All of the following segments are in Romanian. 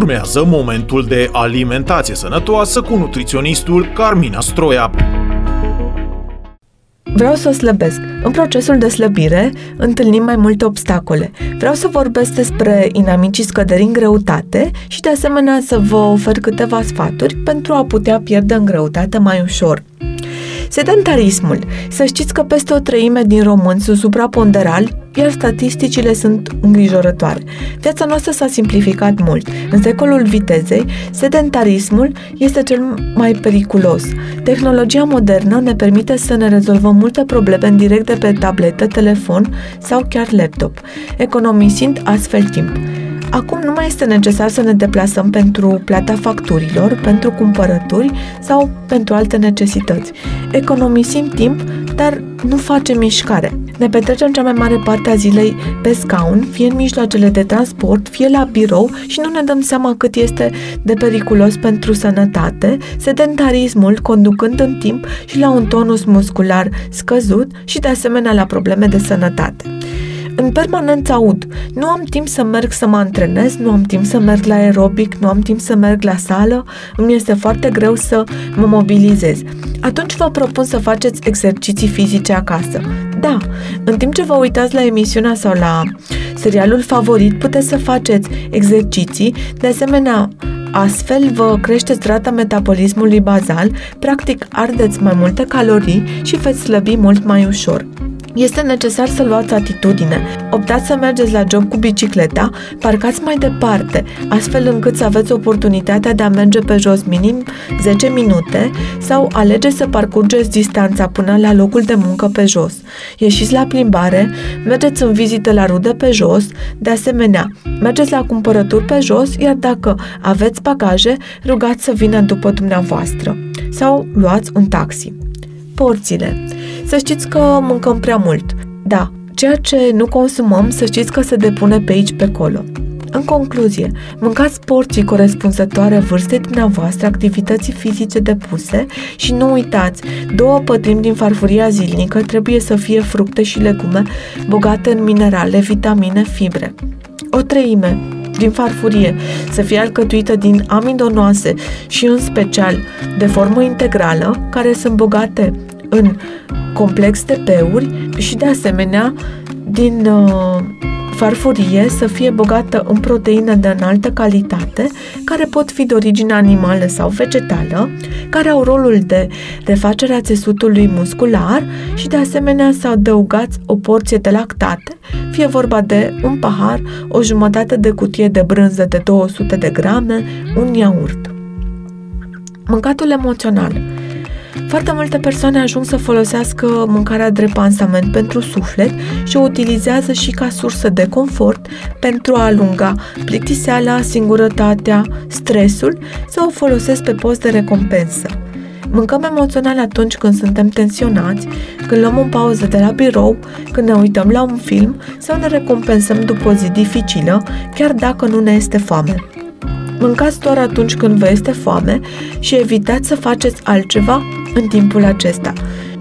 Urmează momentul de alimentație sănătoasă cu nutriționistul Carmina Stroia. Vreau să slăbesc. În procesul de slăbire întâlnim mai multe obstacole. Vreau să vorbesc despre inamicii scăderii în greutate și de asemenea să vă ofer câteva sfaturi pentru a putea pierde în greutate mai ușor. Sedentarismul. Să știți că peste o treime din români sunt supraponderali, iar statisticile sunt îngrijorătoare. Viața noastră s-a simplificat mult. În secolul vitezei, sedentarismul este cel mai periculos. Tehnologia modernă ne permite să ne rezolvăm multe probleme în direct de pe tabletă, telefon sau chiar laptop, economisind astfel timp. Acum nu mai este necesar să ne deplasăm pentru plata facturilor, pentru cumpărături sau pentru alte necesități. Economisim timp, dar nu facem mișcare. Ne petrecem cea mai mare parte a zilei pe scaun, fie în mijloacele de transport, fie la birou și nu ne dăm seama cât este de periculos pentru sănătate, sedentarismul conducând în timp și la un tonus muscular scăzut și de asemenea la probleme de sănătate în permanență aud, nu am timp să merg să mă antrenez, nu am timp să merg la aerobic, nu am timp să merg la sală, îmi este foarte greu să mă mobilizez. Atunci vă propun să faceți exerciții fizice acasă. Da, în timp ce vă uitați la emisiunea sau la serialul favorit, puteți să faceți exerciții, de asemenea, Astfel, vă creșteți rata metabolismului bazal, practic ardeți mai multe calorii și veți slăbi mult mai ușor. Este necesar să luați atitudine. Optați să mergeți la job cu bicicleta, parcați mai departe, astfel încât să aveți oportunitatea de a merge pe jos minim 10 minute sau alegeți să parcurgeți distanța până la locul de muncă pe jos. Ieșiți la plimbare, mergeți în vizită la rude pe jos, de asemenea, mergeți la cumpărături pe jos, iar dacă aveți bagaje, rugați să vină după dumneavoastră sau luați un taxi. Porțile să știți că mâncăm prea mult. Da, ceea ce nu consumăm, să știți că se depune pe aici, pe acolo. În concluzie, mâncați porții corespunzătoare vârstei dumneavoastră, activității fizice depuse și nu uitați, două pătrimi din farfuria zilnică trebuie să fie fructe și legume bogate în minerale, vitamine, fibre. O treime din farfurie să fie alcătuită din amidonoase și în special de formă integrală, care sunt bogate în complex de peuri și de asemenea din uh, farfurie să fie bogată în proteine de înaltă calitate, care pot fi de origine animală sau vegetală, care au rolul de refacere a țesutului muscular și de asemenea să adăugați o porție de lactate, fie vorba de un pahar, o jumătate de cutie de brânză de 200 de grame, un iaurt. Mâncatul emoțional – foarte multe persoane ajung să folosească mâncarea drept pansament pentru suflet și o utilizează și ca sursă de confort pentru a alunga plictiseala, singurătatea, stresul sau o folosesc pe post de recompensă. Mâncăm emoțional atunci când suntem tensionați, când luăm o pauză de la birou, când ne uităm la un film sau ne recompensăm după o zi dificilă, chiar dacă nu ne este foame. Mâncați doar atunci când vă este foame și evitați să faceți altceva în timpul acesta.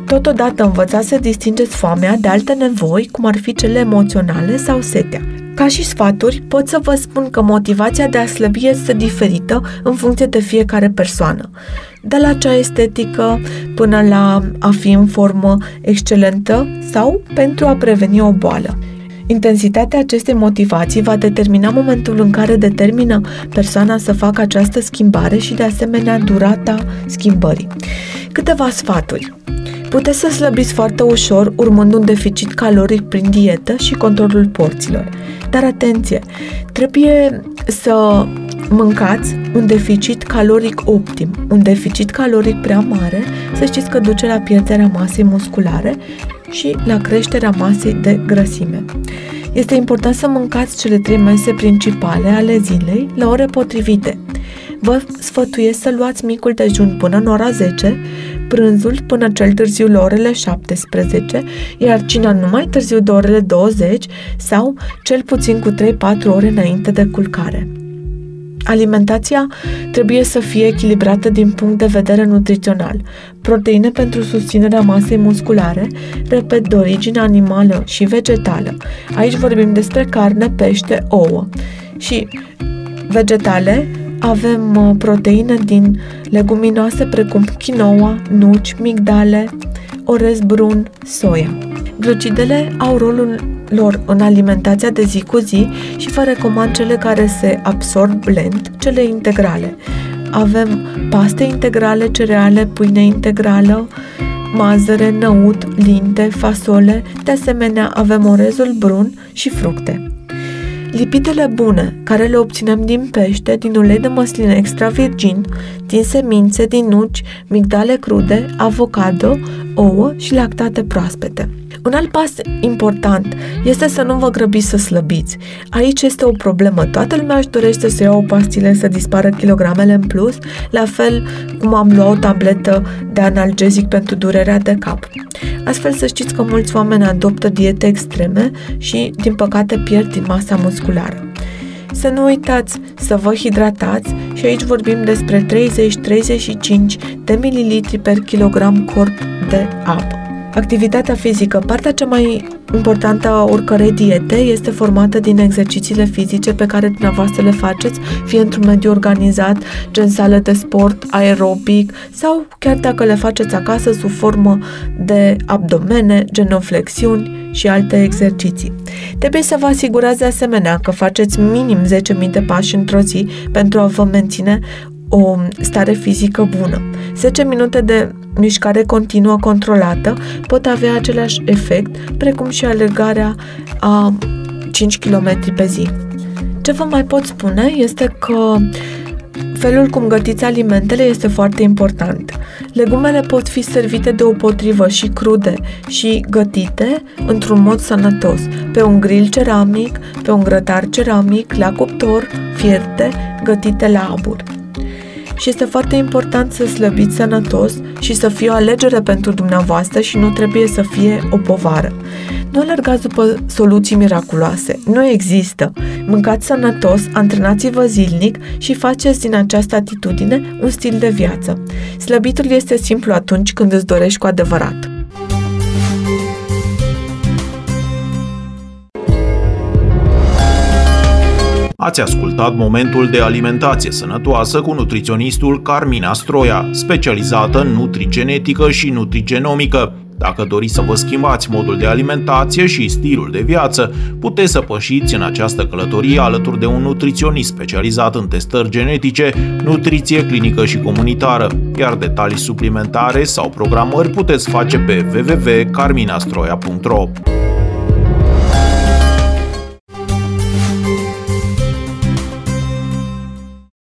Totodată învățați să distingeți foamea de alte nevoi, cum ar fi cele emoționale sau setea. Ca și sfaturi, pot să vă spun că motivația de a slăbi este diferită în funcție de fiecare persoană. De la cea estetică până la a fi în formă excelentă sau pentru a preveni o boală. Intensitatea acestei motivații va determina momentul în care determină persoana să facă această schimbare și, de asemenea, durata schimbării. Câteva sfaturi. Puteți să slăbiți foarte ușor urmând un deficit caloric prin dietă și controlul porților. Dar atenție, trebuie să mâncați un deficit caloric optim. Un deficit caloric prea mare, să știți că duce la pierderea masei musculare și la creșterea masei de grăsime. Este important să mâncați cele trei mese principale ale zilei la ore potrivite. Vă sfătuiesc să luați micul dejun până în ora 10, prânzul până cel târziu la orele 17, iar cina numai târziu de orele 20 sau cel puțin cu 3-4 ore înainte de culcare. Alimentația trebuie să fie echilibrată din punct de vedere nutrițional. Proteine pentru susținerea masei musculare, repet, de origine animală și vegetală. Aici vorbim despre carne, pește, ouă. Și Vegetale avem uh, proteine din leguminoase precum quinoa, nuci, migdale, orez brun, soia. Glucidele au rolul lor în alimentația de zi cu zi și vă recomand cele care se absorb lent, cele integrale. Avem paste integrale, cereale, pâine integrală, mazăre, năut, linte, fasole, de asemenea avem orezul brun și fructe. Lipidele bune, care le obținem din pește, din ulei de măsline extra virgin, din semințe, din nuci, migdale crude, avocado, ouă și lactate proaspete. Un alt pas important este să nu vă grăbiți să slăbiți. Aici este o problemă. Toată lumea își dorește să ia o pastile să dispară kilogramele în plus, la fel cum am luat o tabletă de analgezic pentru durerea de cap. Astfel să știți că mulți oameni adoptă diete extreme și, din păcate, pierd din masa musculară. Să nu uitați să vă hidratați și aici vorbim despre 30-35 de mililitri per kilogram corp de apă. Activitatea fizică, partea cea mai importantă a oricărei diete, este formată din exercițiile fizice pe care dumneavoastră le faceți, fie într-un mediu organizat, gen sală de sport, aerobic, sau chiar dacă le faceți acasă sub formă de abdomene, genoflexiuni și alte exerciții. Trebuie să vă asigurați de asemenea că faceți minim 10.000 de pași într-o zi pentru a vă menține o stare fizică bună. 10 minute de mișcare continuă controlată pot avea același efect precum și alergarea a 5 km pe zi. Ce vă mai pot spune este că felul cum gătiți alimentele este foarte important. Legumele pot fi servite deopotrivă și crude și gătite într-un mod sănătos, pe un grill ceramic, pe un grătar ceramic, la cuptor, fierte, gătite la abur și este foarte important să slăbiți sănătos și să fie o alegere pentru dumneavoastră și nu trebuie să fie o povară. Nu alergați după soluții miraculoase. Nu există. Mâncați sănătos, antrenați-vă zilnic și faceți din această atitudine un stil de viață. Slăbitul este simplu atunci când îți dorești cu adevărat. Ați ascultat momentul de alimentație sănătoasă cu nutriționistul Carmina Stroia, specializată în nutrigenetică și nutrigenomică. Dacă doriți să vă schimbați modul de alimentație și stilul de viață, puteți să pășiți în această călătorie alături de un nutriționist specializat în testări genetice, nutriție clinică și comunitară, iar detalii suplimentare sau programări puteți face pe www.carminastroia.ro.